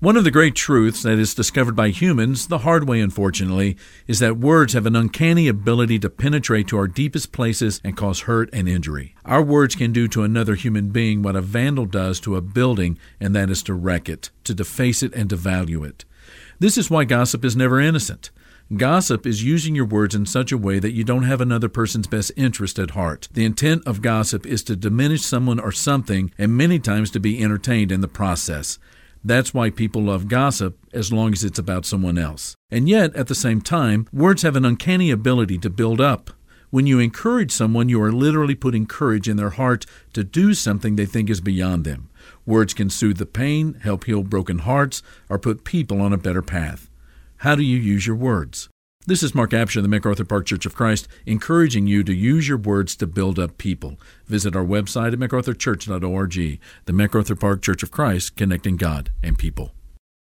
One of the great truths that is discovered by humans, the hard way unfortunately, is that words have an uncanny ability to penetrate to our deepest places and cause hurt and injury. Our words can do to another human being what a vandal does to a building, and that is to wreck it, to deface it, and devalue it. This is why gossip is never innocent. Gossip is using your words in such a way that you don't have another person's best interest at heart. The intent of gossip is to diminish someone or something, and many times to be entertained in the process. That's why people love gossip as long as it's about someone else. And yet, at the same time, words have an uncanny ability to build up. When you encourage someone, you are literally putting courage in their heart to do something they think is beyond them. Words can soothe the pain, help heal broken hearts, or put people on a better path. How do you use your words? This is Mark Absher, of the MacArthur Park Church of Christ, encouraging you to use your words to build up people. Visit our website at macarthurchurch.org. The MacArthur Park Church of Christ, connecting God and people.